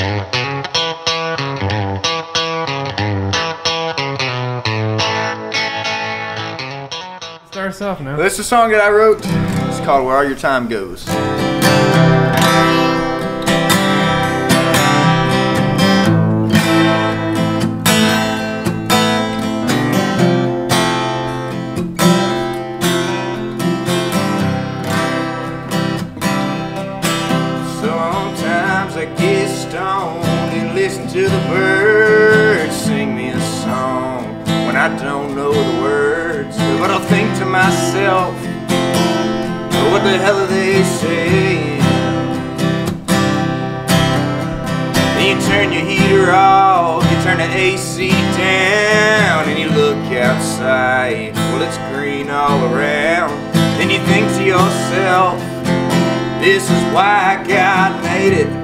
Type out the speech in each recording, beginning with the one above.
Start us off now. This is a song that I wrote. It's called Where All Your Time Goes. What the hell are they saying? Then you turn your heater off, you turn the AC down, and you look outside. Well, it's green all around. Then you think to yourself, this is why God made it.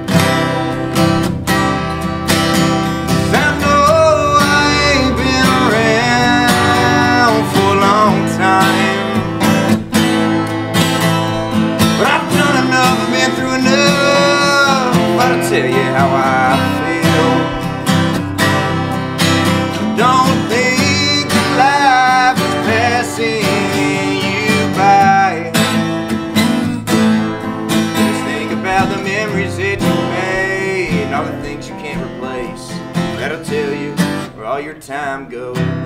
How I feel. Don't think life is passing you by. Just think about the memories that you made, all the things you can't replace. That'll tell you where all your time goes.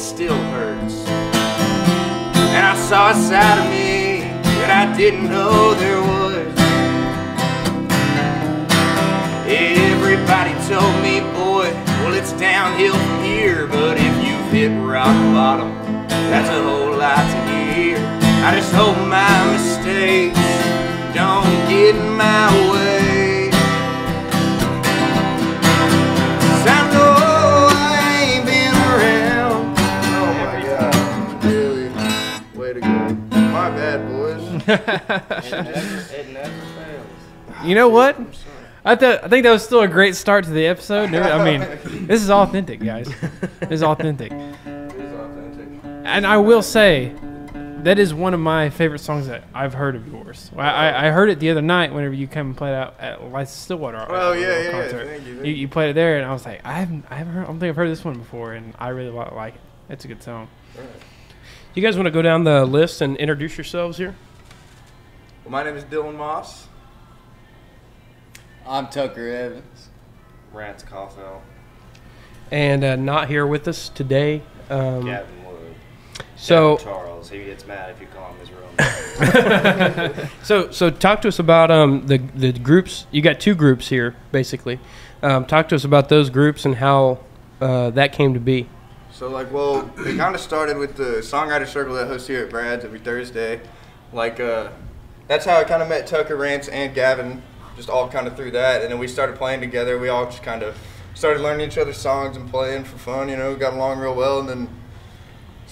Still hurts. And I saw a side of me that I didn't know there was. Everybody told me, boy, well, it's downhill from here, but if you've hit rock bottom, that's a whole lot to hear. I just hope my mistakes don't get in my way. Way to go. My bad, boys. It never fails. You know what? I thought I think that was still a great start to the episode. I mean, this is authentic, guys. This is authentic. It is authentic. And I will say, that is one of my favorite songs that I've heard of yours. I, I, I heard it the other night whenever you came and played out at Lights of Stillwater. Oh, yeah, yeah, yeah. concert. Thank you, thank You, you. you played it there, and I was like, I haven't, I haven't heard, I don't think I've heard this one before, and I really like it. It's a good song. You guys want to go down the list and introduce yourselves here? Well, my name is Dylan Moss. I'm Tucker Evans. Rance Caulfield, And uh, not here with us today. Um, Gavin Wood, so, Gavin Charles. He gets mad if you call him his real name. so, so talk to us about um, the the groups. You got two groups here, basically. Um, talk to us about those groups and how uh, that came to be. So like, well, it kind of started with the songwriter circle that hosts here at Brad's every Thursday. Like, uh, that's how I kind of met Tucker, Rance, and Gavin, just all kind of through that. And then we started playing together. We all just kind of started learning each other's songs and playing for fun. You know, got along real well. And then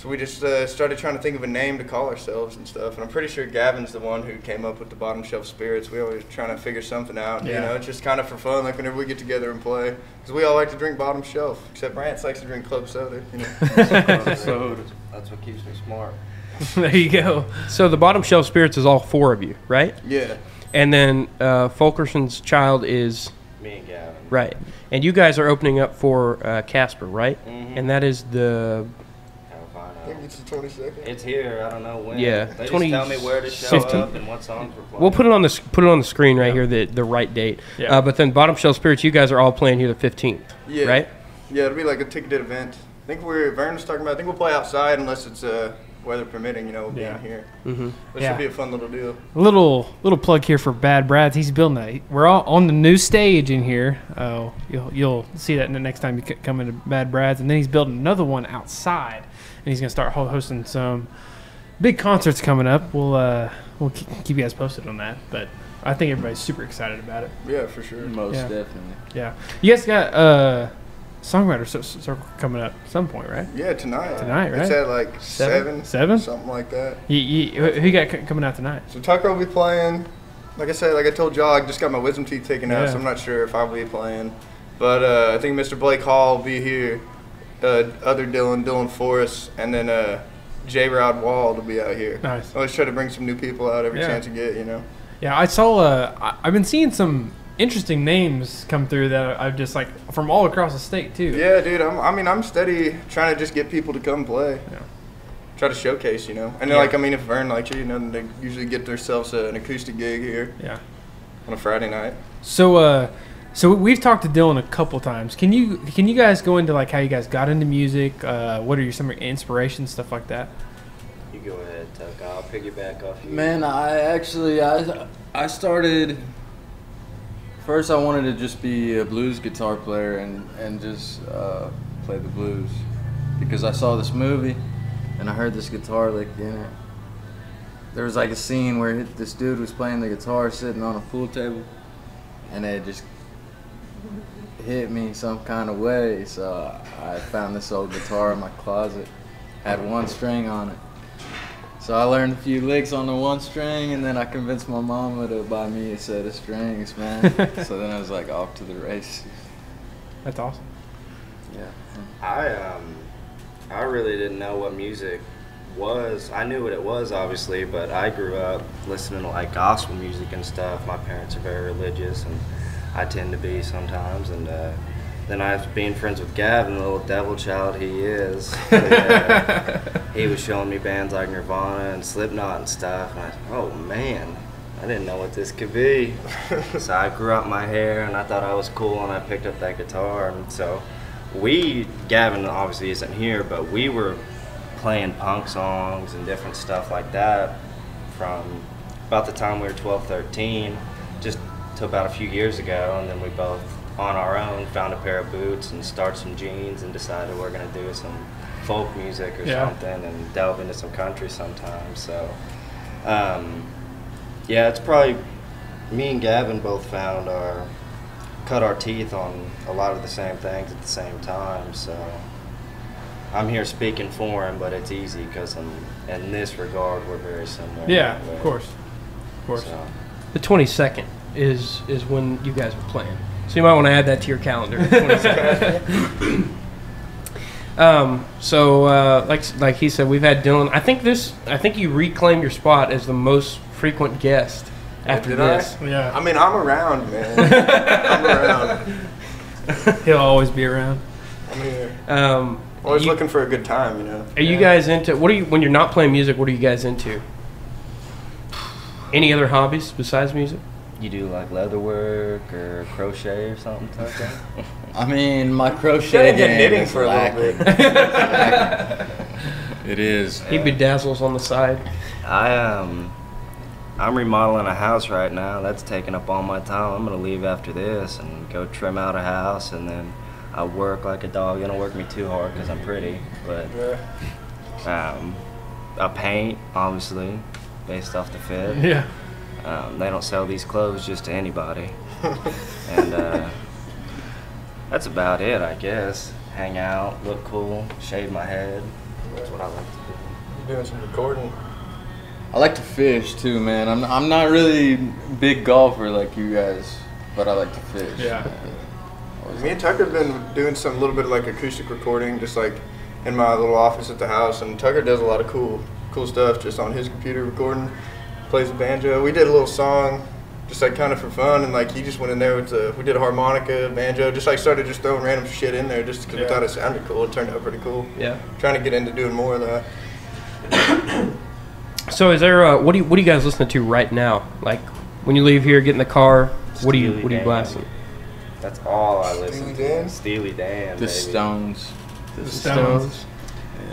so we just uh, started trying to think of a name to call ourselves and stuff. And I'm pretty sure Gavin's the one who came up with the bottom shelf spirits. We always trying to figure something out. You know, it's just kind of for fun. Like whenever we get together and play, because we all like to drink bottom shelf. Except Rance likes to drink club soda. You know. so that's what keeps me smart. there you go. So the bottom shelf spirits is all four of you, right? yeah. And then uh, Fulkerson's child is Me and Gavin. right. And you guys are opening up for uh, Casper, right? Mhm. And that is the Have a fine I think out. It's the 22nd. It's here. I don't know when. Yeah, They 20 just tell me where to show 15. up and what songs we're playing. We'll put it on the put it on the screen right here the the right date. Yeah. Uh, but then bottom shelf spirits, you guys are all playing here the fifteenth, Yeah. right? Yeah, it'll be like a ticketed event. I think we're Vernon's talking about. I think we'll play outside unless it's uh, weather permitting. You know, being Yeah. here. Mm-hmm. It Yeah. should be a fun little deal. little little plug here for Bad Brad's. He's building a. We're all on the new stage in here. Oh, you'll you'll see that the next time you come into Bad Brad's, and then he's building another one outside, and he's gonna start hosting some big concerts coming up. We'll uh we'll keep, keep you guys posted on that, but I think everybody's super excited about it. Yeah, for sure. Most Yeah. definitely. Yeah, you guys got uh songwriter circle coming up at some point, right? Yeah, tonight. Tonight, right? It's right? at like Seven? seven, Seven? something like that. You, you, who who you got coming out tonight? So Tucker will be playing. Like I said, like I told y'all, I just got my wisdom teeth taken out, Yeah. so I'm not sure if I'll be playing. But uh, I think Mr. Blake Hall will be here. Uh, other Dylan, Dylan Forrest, and then uh, J. Rod Wall will be out here. Nice. Always try to bring some new people out every Yeah. chance you get, you know. Yeah, I saw. Uh, I've been seeing some interesting names come through that I've just like from all across the state too. Yeah, dude. I'm, I mean, I'm steady trying to just get people to come play. Yeah. Try to showcase, you know. And Yeah. like, I mean, if Vern likes you, you know, they usually get themselves uh, an acoustic gig here Yeah. on a Friday night. So, uh, so we've talked to Dylan a couple times. Can you can you guys go into like how you guys got into music? Uh, what are your some of your inspirations, stuff like that? You go ahead, Tuck. I'll piggyback off you. Man, I actually I I started first I wanted to just be a blues guitar player and and just uh, play the blues because I saw this movie and I heard this guitar lick in it. There was like a scene where this dude was playing the guitar sitting on a pool table and it just hit me some kind of way. So I found this old guitar in my closet, had one string on it. So I learned a few licks on the one string, and then I convinced my mama to buy me a set of strings, man. so then I was like off to the races. That's awesome. Yeah. I um, I really didn't know what music was. I knew what it was, obviously, but I grew up listening to like gospel music and stuff. My parents are very religious, and I tend to be sometimes. And uh, then I, have being friends with Gavin, the little devil child he is, uh, he was showing me bands like Nirvana and Slipknot and stuff. And I, oh man, I didn't know what this could be. so I grew out my hair and I thought I was cool and I picked up that guitar. And so we, Gavin obviously isn't here, but we were playing punk songs and different stuff like that from about the time we were 12, 13, just to about a few years ago. And then we both, on our own, found a pair of boots and started some jeans and decided we're going to do some folk music or Yeah. something and delve into some country sometimes. So, um, yeah, it's probably me and Gavin both found our cut our teeth on a lot of the same things at the same time. So I'm here speaking for him, but it's easy because in, in this regard we're very similar. Yeah, of course, of course. So, The 22nd is is when you guys are playing. So you might want to add that to your calendar. um, so uh, like like he said, we've had Dylan. I think this. I think you reclaim your spot as the most frequent guest after Did I? this. Yeah, I mean, I'm around, man. I'm around. he'll always be around. I'm here. Um, Always you- looking for a good time, you know. Are you guys into what are you when you're not playing music? What are you guys into? Any other hobbies besides music? You do like leather work or crochet or something like that? I mean, my crochet get game knitting is for a little bit. It is. He bedazzles on the side. I um, I'm remodeling a house right now. That's taking up all my time. I'm gonna leave after this and go trim out a house, and then I work like a dog. You don't work me too hard because I'm pretty, but um, I paint obviously based off the fit. Yeah, Um, they don't sell these clothes just to anybody, and uh, that's about it, I guess. Hang out, look cool, shave my head. That's what I like to do. Doing some recording. I like to fish too, man. I'm I'm not really big golfer like you guys, but I like to fish. Yeah. Always Me and Tucker have been doing some little bit of like acoustic recording, just like in my little office at the house. And Tucker does a lot of cool, cool stuff just on his computer recording. Plays the banjo. We did a little song, just like kind of for fun, and like he just went in there with the. We did a harmonica, banjo, just like started just throwing random shit in there, just because Yeah. we thought it sounded cool. It turned out pretty cool. Yeah. Trying to get into doing more of that. So is there uh, what do you what are you guys listening to right now? Like when you leave here, get in the car, what do you Steely what are you Dan. blasting? That's all I listen Steely to. Dan? Steely Dan. The baby. Stones. the Stones.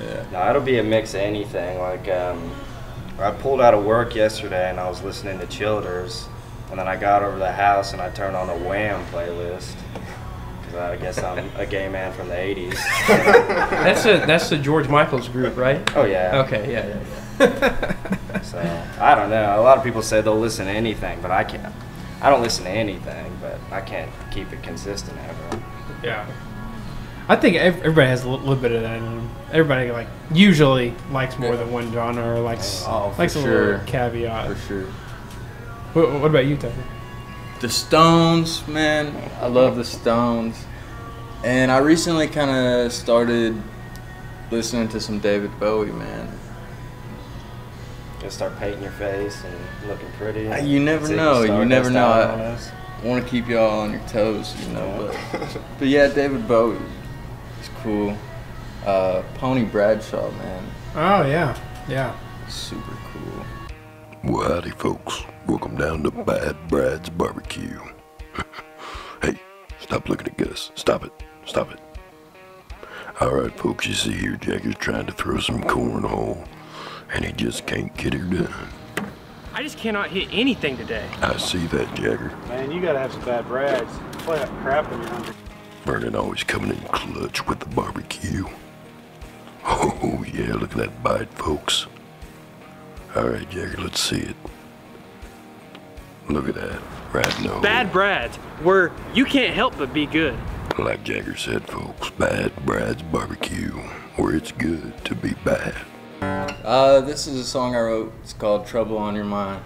Yeah. No, it'll be a mix of anything. Like, um, I pulled out of work yesterday and I was listening to Childers, and then I got over to the house and I turned on a Wham playlist. Cause I guess I'm a gay man from the '80s. That's a that's the George Michael's group, right? Oh yeah. Okay, yeah, yeah. So I don't know. A lot of people say they'll listen to anything, but I can't. I don't listen to anything, but I can't keep it consistent ever. Yeah. I think everybody has a little bit of that in them. Everybody like usually likes more Yeah. than one genre or likes Oh, for likes a little caveat. For sure. What, what about you, Tucker? The Stones, man. I love the Stones. And I recently kind of started listening to some David Bowie, man. Just start painting your face and looking pretty. Uh, you never know, you never know. I- I want to keep y'all on your toes, you know. But, but yeah, David Bowie is cool. Uh, Pony Bradshaw, man. Oh yeah, yeah. Super cool. Well, howdy, folks. Welcome down to Bad Brad's Barbecue. hey, stop looking at Gus. Stop it. Stop it. All right, folks, you see here, Jagger's trying to throw some cornhole, and he just can't get her done. I just cannot hit anything today. I see that, Jagger. Man, you gotta have some bad brads. Play that crap when you're hungry. Vernon always coming in clutch with the barbecue. Oh, yeah, look at that bite, folks. All right, Jagger, let's see it. Look at that. Right in the hole. Bad Brads, where you can't help but be good. Like Jagger said, folks, Bad Brad's Barbecue, where it's good to be bad. Uh, this is a song I wrote. It's called Trouble on Your Mind.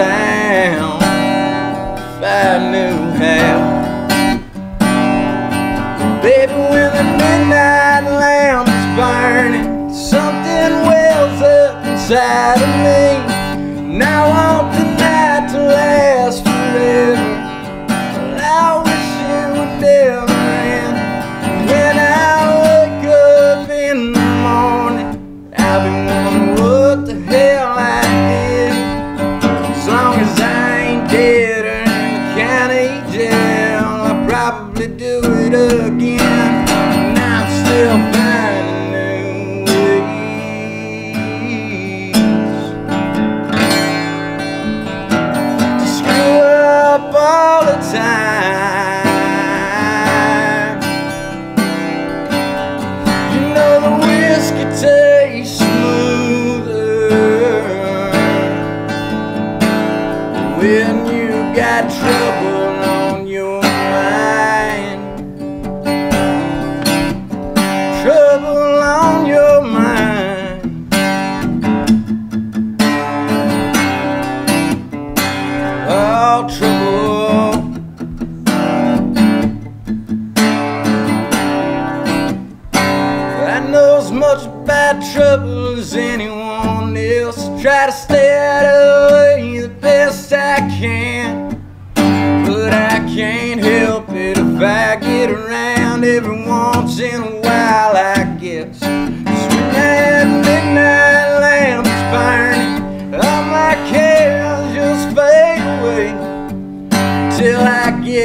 Down if I knew how. Baby, when the midnight lamp is burning, something wells up inside of me.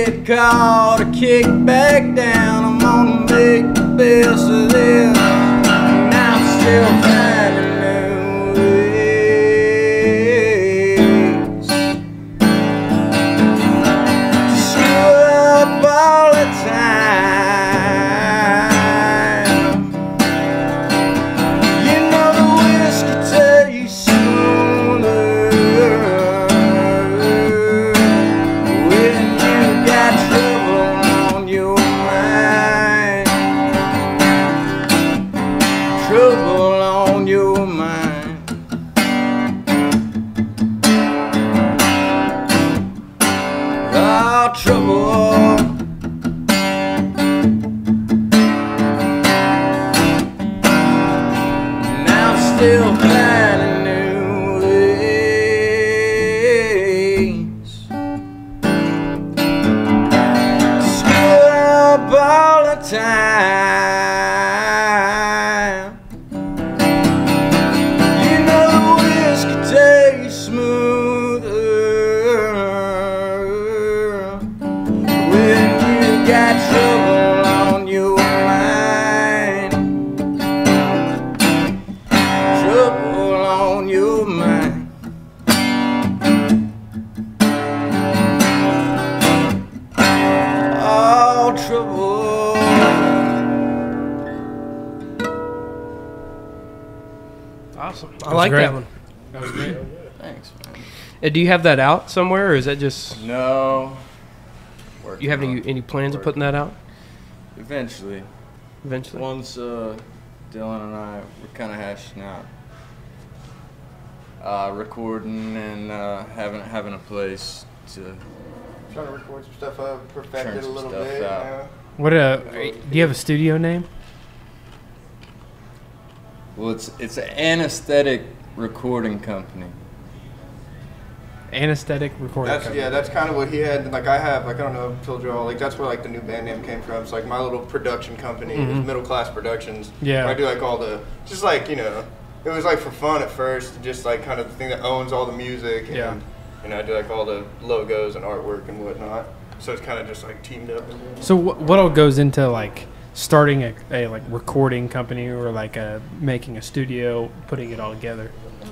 Get caught or kicked back down, I'm gonna make the best of this. And I'm still I like great. that one. That was great. Thanks, man. Uh, do you have that out somewhere, or is that just No. you have any any plans of putting that out Eventually. eventually? Once uh, Dylan and I were kind of hashing out uh, recording and uh, having having a place to. Trying to record some stuff up, perfect it a little bit. out. What uh, do you have a studio name? Well, it's it's an anesthetic recording company. Anesthetic recording. That's company. yeah, that's kind of what he had. Like I have, like I don't know, I told you all, like that's where like the new band name came from. It's like my little production company, is Middle Class Productions. Mm-hmm. Yeah. where I do like all the, just like you know, it was like for fun at first, just like kind of the thing that owns all the music. And, Yeah. You know, I do like all the logos and artwork and whatnot. So it's kind of just like teamed up. So wh- what all goes into like starting a, a like recording company or like a making a studio, putting it all together?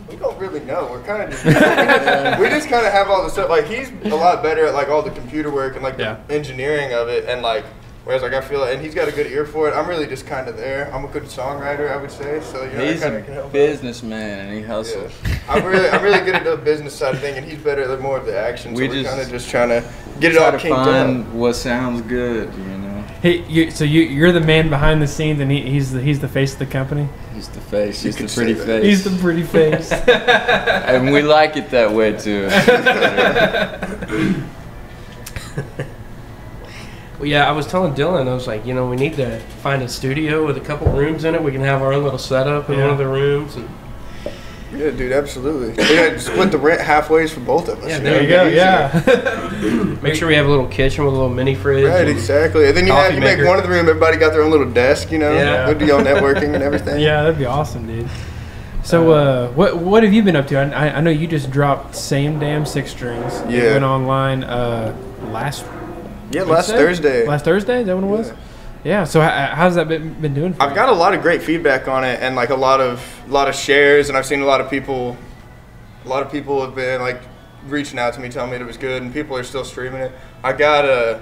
We don't really know. We're kind of just, we just, kind of have all the stuff. Like he's a lot better at like all the computer work and like Yeah. the engineering of it, and like whereas like I feel and he's got a good ear for it. I'm really just kind of there. I'm a good songwriter, I would say. So you know, He's I kind a of can help. out. businessman and he hustles. Yeah. I'm really, I'm really good at the business side of thing, and he's better at more of the action. So We we are just kind of just trying to get it Try all to find up. what sounds good, you know. Hey, you, so you you're the man behind the scenes, and he, he's the he's the face of the company. He's the face. He's the pretty face. He's the pretty face. and we like it that way too. Well, yeah, I was telling Dylan, I was like, you know, we need to find a studio with a couple rooms in it. We can have our own little setup in Yeah. one of the rooms. And Yeah, dude, absolutely. We gotta split the rent halfways for both of us. Yeah, you there you go. easier. Yeah. make sure we have a little kitchen with a little mini fridge. Right, and- exactly. And then you have Coffee you make one of the room. Everybody got their own little desk. You know, Yeah. Go do your networking and everything. yeah, that'd be awesome, dude. So uh, what what have you been up to? I, I- I know you just dropped same damn six strings. It Yeah. went online uh, last Yeah, last Wednesday? Thursday. Last Thursday, is that what it was? Yeah. Yeah. So how's that been been doing? For I've you? got a lot of great feedback on it, and like a lot of lot of shares, and I've seen a lot of people. A lot of people have been like reaching out to me, telling me it was good, and people are still streaming it. I got uh,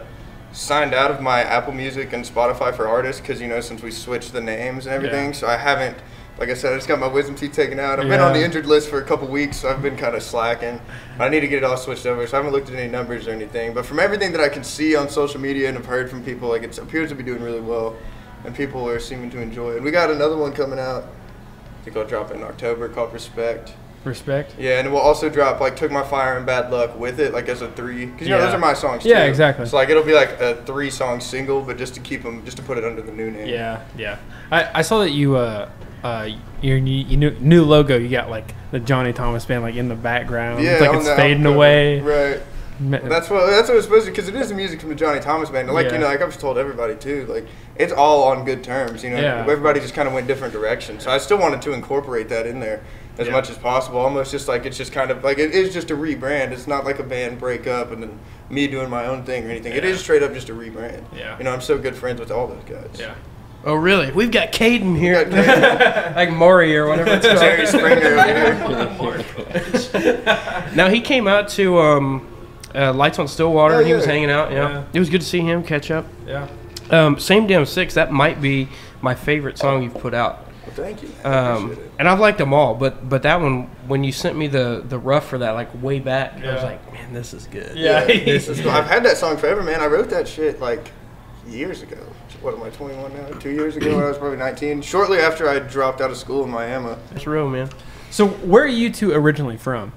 signed out of my Apple Music and Spotify for artists because you know since we switched the names and everything, Yeah. so I haven't. Like I said, I just got my wisdom teeth taken out. I've been on the injured list for a couple weeks, so I've been kind of slacking. I need to get it all switched over, so I haven't looked at any numbers or anything. But from everything that I can see on social media and have heard from people, like it appears to be doing really well, and people are seeming to enjoy it. We got another one coming out. I think I'll drop it in October called Respect. respect. Yeah, and we'll also drop like Took My Fire and Bad Luck with it, like as a three. Because you know Yeah. those are my songs. Yeah, too. exactly. So like it'll be like a three song single, but just to keep them, just to put it under the new name. Yeah, yeah. I, I saw that you uh uh your new, your new new logo. You got like the Johnny Thomas band like in the background. Yeah, it's like it's fading album away. Right. That's what that's what it's supposed to because it is the music from the Johnny Thomas band. And like Yeah. you know, like I've just told everybody too, like it's all on good terms. You know, Yeah. everybody just kind of went different directions. So I still wanted to incorporate that in there as Yeah. much as possible. Almost just like it's just kind of like it is just a rebrand. It's not like a band breakup and then me doing my own thing or anything. It is straight up just a rebrand. Yeah. You know, I'm so good friends with all those guys. yeah. Oh, really? We've got Caden here. Like Maury or whatever it's called. Jerry Springer over here. Now he came out to um, uh, Lights on Stillwater. Oh, and he was hanging out. Yeah. Yeah. it was good to see him catch up. Yeah. Um, Same damn six. That might be my favorite song you've put out. Well, thank you. Um, and I've liked them all, but but that one when you sent me the the rough for that like way back, I was like, man, this is good. Yeah. this is. I've had that song forever, man. I wrote that shit like years ago. What am I, 21 now? Two years ago when I was probably 19. Shortly after I dropped out of school in Miami. It's real, man. So where are you two originally from?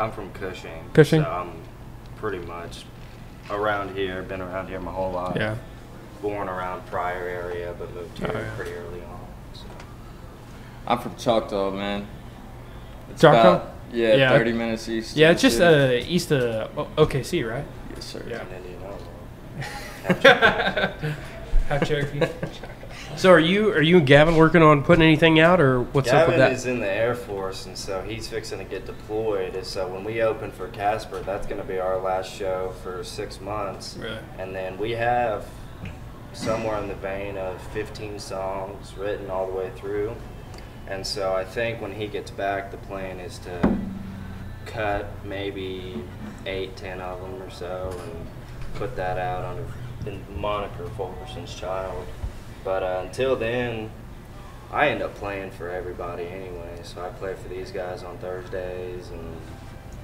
I'm from Cushing. Cushing? So I'm pretty much around here. Been around here my whole life. Yeah. Born around Pryor area, but moved here Oh, yeah. pretty early on. So. I'm from Choctaw, man. It's Choctaw? about- yeah, Yeah. 30 minutes east. Yeah, it's just uh, east of OKC, right? Yes, sir. Yeah. In Indianola. Half Cherokee. So are you are you and Gavin working on putting anything out, or what's up with that? Gavin that? is in the Air Force, and so he's fixing to get deployed. And so when we open for Casper, that's going to be our last show for six months. Really? And then we have somewhere in the vein of 15 songs written all the way through. And so I think when he gets back, the plan is to cut maybe eight, ten of them or so, and put that out under the moniker Fulkerson's Child. But uh, until then, I end up playing for everybody anyway. So I play for these guys on Thursdays and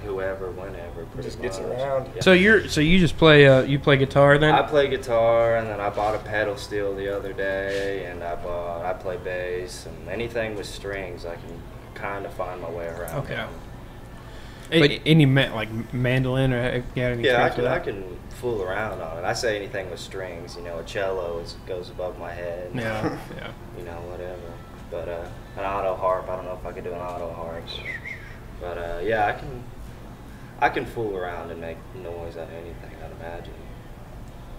whoever, whenever. Pretty Just gets much. around. Yeah. So you're so you just play uh you play guitar then? I play guitar, and then I bought a pedal steel the other day, and I bought I play bass, and anything with strings, I can kind of find my way around. Okay. on. A- any ma- like mandolin or have you got any Yeah, I can I can fool around on it. I say anything with strings, you know, a cello is, goes above my head. Yeah, yeah. You know, whatever. But uh, an auto harp, I don't know if I could do an auto harp. But uh, yeah, I can. I can fool around and make noise out of anything, I'd imagine.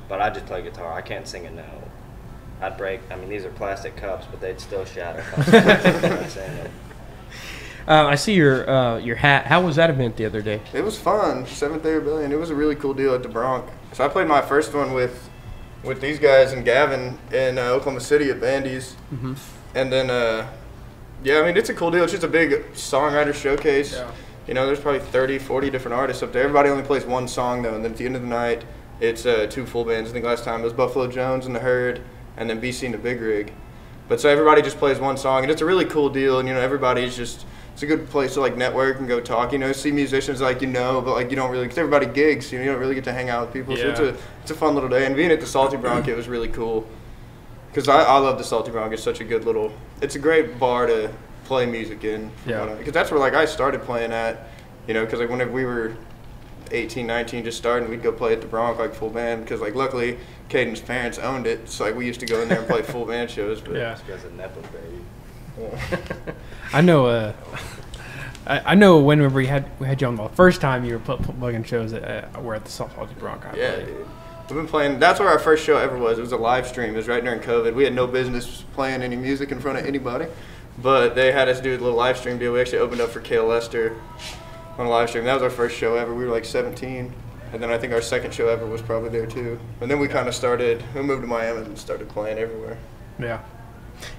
But I just play guitar. I can't sing a note. I'd break. I mean, these are plastic cups, but they'd still shatter. if I. Uh, I see your uh, your hat. How was that event the other day? It was fun. Seventh Day Rebellion. It was a really cool deal at the Bronc. So I played my first one with with these guys and Gavin in uh, Oklahoma City at Bandy's. Mm-hmm. And then, uh, yeah, I mean, it's a cool deal. It's just a big songwriter showcase. Yeah. You know, there's probably 30, 40 different artists up there. Everybody only plays one song, though. And then at the end of the night, it's uh, two full bands. I think last time it was Buffalo Jones and the Herd, and then BC and the Big Rig. But so everybody just plays one song, and it's a really cool deal. And, you know, everybody's just, it's a good place to, like, network and go talk. You know, see musicians like you know, but, like, you don't really, because everybody gigs, you know, you don't really get to hang out with people. So it's a, it's a fun little day. And being at the Salty Bronc, it was really cool. Because I, I love the Salty Bronc. It's such a good little. It's a great bar to play music in. Yeah. Because uh, that's where like I started playing at. You know, because like whenever we were 18, 19, just starting, we'd go play at the Bronc like full band. Because like luckily, Caden's parents owned it, so like we used to go in there and play full band shows. But Yeah. This guy's a nepo baby. I know. Uh, I, I know whenever we had we had you on the first time you were pl- pl- plugging shows at uh, we're at the Salt Salty Bronc. I Yeah, dude. We've been playing. That's where our first show ever was. It was a live stream. It was right during COVID. We had no business playing any music in front of anybody, but they had us do a little live stream deal. We actually opened up for Kale Lester on a live stream. That was our first show ever. We were like 17, and then I think our second show ever was probably there too. And then we kind of started. We moved to Miami and started playing everywhere. Yeah.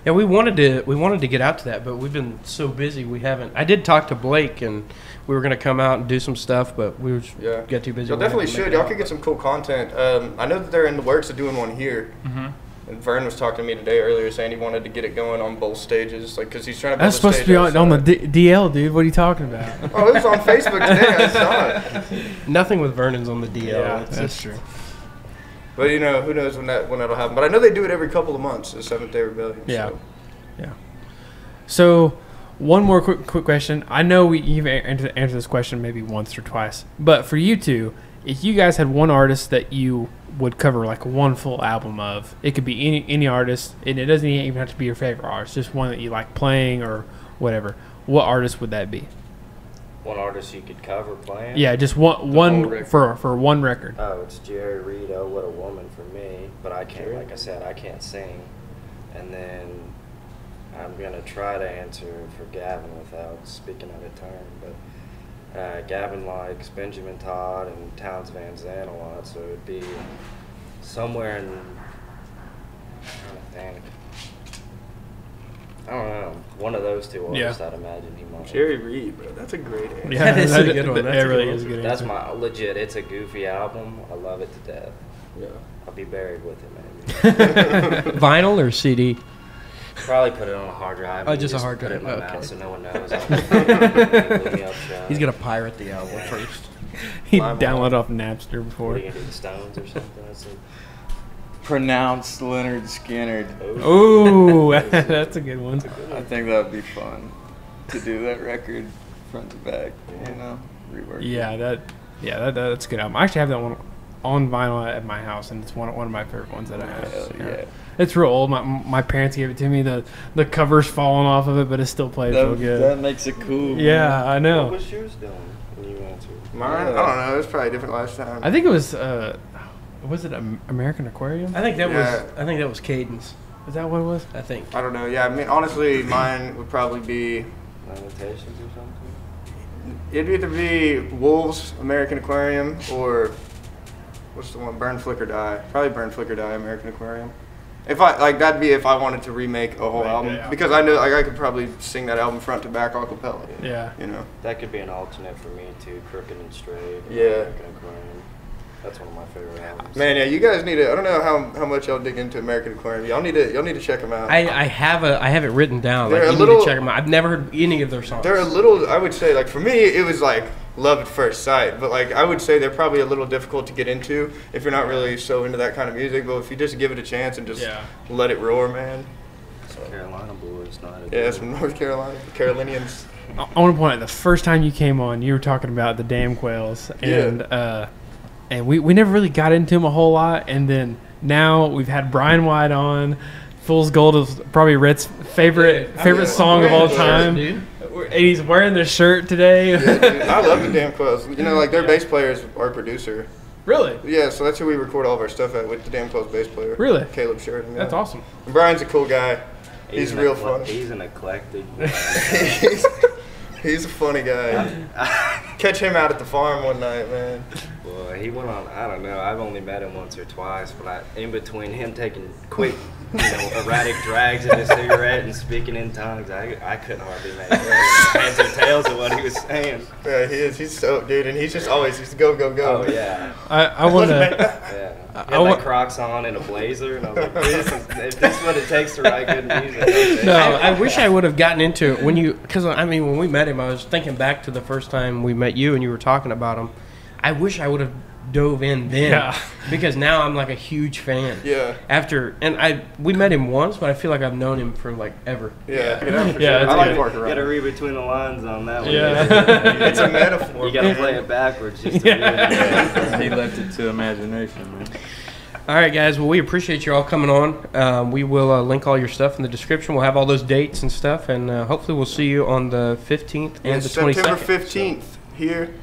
Yeah, we wanted to we wanted to get out to that, but we've been so busy we haven't. I did talk to Blake, and we were gonna come out and do some stuff, but we were Yeah. got too busy. Y'all definitely should. Y'all out. could get some cool content. Um, I know that they're in the works of doing one here. Mm-hmm. And Vern was talking to me today earlier, saying he wanted to get it going on both stages, like because he's trying to. Build That's a supposed to be on, on the. D- DL, dude. What are you talking about? Oh, it was on Facebook today. I saw it. Nothing with Vernon's on the DL. yeah, It's that's just- true. But you know, who knows when that when that'll happen? But I know they do it every couple of months. The Seventh Day Rebellion. Yeah. So. So, one more quick quick question. I know we, you've answered answered this question maybe once or twice, but for you two, if you guys had one artist that you would cover like one full album of, it could be any any artist, and it doesn't even have to be your favorite artist, just one that you like playing or whatever. What artist would that be? One artist you could cover playing. Yeah, just one one for for one record. Oh, it's Jerry Reed. Oh, what a woman for me. But I can't, like I said, I can't sing. And then I'm gonna try to answer for Gavin without speaking out of turn. But uh, Gavin likes Benjamin Tod and Townes Van Zandt a lot, so it would be somewhere in. I'm trying to think. I don't know. One of those two Yeah. artists, I'd imagine he might. Jerry Reed, bro, that's a great answer. That is a good one. That, That's a good really is a good That's my legit. It's a goofy album. I love it to death. Yeah. I'll be buried with it, maybe. Vinyl or CD? Probably put it on a hard drive. Oh, and just a hard put it in drive. my Okay. mouth so no one knows. I'll blew me up shut. He's gonna pirate the album Yeah. first. He Live downloaded off Napster before. are you gonna do? The Stones or something? That's like, Pronounced Leonard Skinner. Ooh, that's a good one. I think that would be fun to do that record front to back. You know, rework. it. Yeah, that yeah, that, that's a good album. I actually have that one on vinyl at my house, and it's one one of my favorite ones that I have. Hell yeah. It's real old. My my parents gave it to me. The the cover's falling off of it, but it still plays real good. that makes it cool. yeah, I know. What know. was yours doing when you answered? Mine, I don't know. It was probably different last time. I think it was uh, was it American Aquarium? I think that Yeah. was. I think that was Caden's. Is that what it was? I think. I don't know. Yeah, I mean, honestly, mine would probably be. Lamentations or something? It'd either be Wolves, American Aquarium, or what's the one? Burn, Flicker, Die. Probably Burn, Flicker, Die, American Aquarium. If I like, that'd be if I wanted to remake a whole Right, album yeah. because I know like I could probably sing that album front to back a cappella. Yeah. You know. That could be an alternate for me too. Crooked and Straight. or Yeah. American Aquarium. That's one of my favorite albums. Man, yeah, you guys need to. I don't know how, how much y'all dig into American Aquarium. Y'all need to y'all need to check them out. I, I have a I have it written down. Like They're a you little- need to check them out. I've never heard any of their songs. They're a little. I would say like for me, it was like love at first sight. But like I would say they're probably a little difficult to get into if you're not really so into that kind of music. But if you just give it a chance and just Yeah. let it roar, man. Some Carolina boys know how Yeah, it's from North Carolina, the Carolinians. I, I want to point out the first time you came on, you were talking about the damn quails, and uh, and we, we never really got into him a whole lot, and then now we've had Bryon White on. Fool's Gold is probably Rhett's favorite favorite Yeah. song of all time, dude. and he's wearing their shirt today. Yeah, dude, I love the damn Quails. You know, like their bass player is our producer. really? Yeah, so that's who we record all of our stuff at with the damn Quails bass player. Really? Caleb Sheridan. Yeah. That's awesome. And Bryon's a cool guy. He's, an real ecle- funny. He's an eclectic. he's, he's a funny guy. Catch him out at the farm one night, man. Boy, he went on. I don't know. I've only met him once or twice, but I, in between him taking quick, you know, erratic drags of his cigarette and speaking in tongues, I, I couldn't hardly make heads or tails of what he was saying. Yeah, he is. He's so dude, and he's just always he's go go go. Oh yeah, I, I want to. yeah. He I had like Crocs on and a blazer, and I was like, this is, if this is what it takes to write good music, okay. No, I wish I would have gotten into it when you, because I mean, when we met him, I was thinking back to the first time we met you and you were talking about him. I wish I would have dove in then, Yeah. because now I'm like a huge fan. Yeah. After and I, we met him once, but I feel like I've known him for like ever. Yeah. Yeah, I that's like good. Park you gotta read between the lines on that one. Yeah. It's a metaphor. You gotta play it backwards just to read it. he left it to imagination, man. All right, guys. Well, we appreciate you all coming on. Um, we will uh, link all your stuff in the description. We'll have all those dates and stuff, and uh, hopefully we'll see you on the 15th and It's the 22nd. September fifteenth here.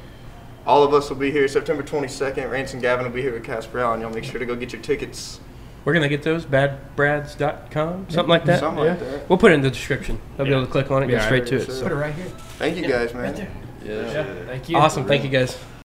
All of us will be here. September twenty second. Rance and Gavin will be here with Casper Allen. Y'all make sure to go get your tickets. We're gonna get those badbrads.com, something like that. Something like that. We'll put it in the description. They'll be able to click on it, Yeah, get straight to it. So. Put it right here. Thank you guys, man. Yeah. Thank you. Awesome. Thank you, guys.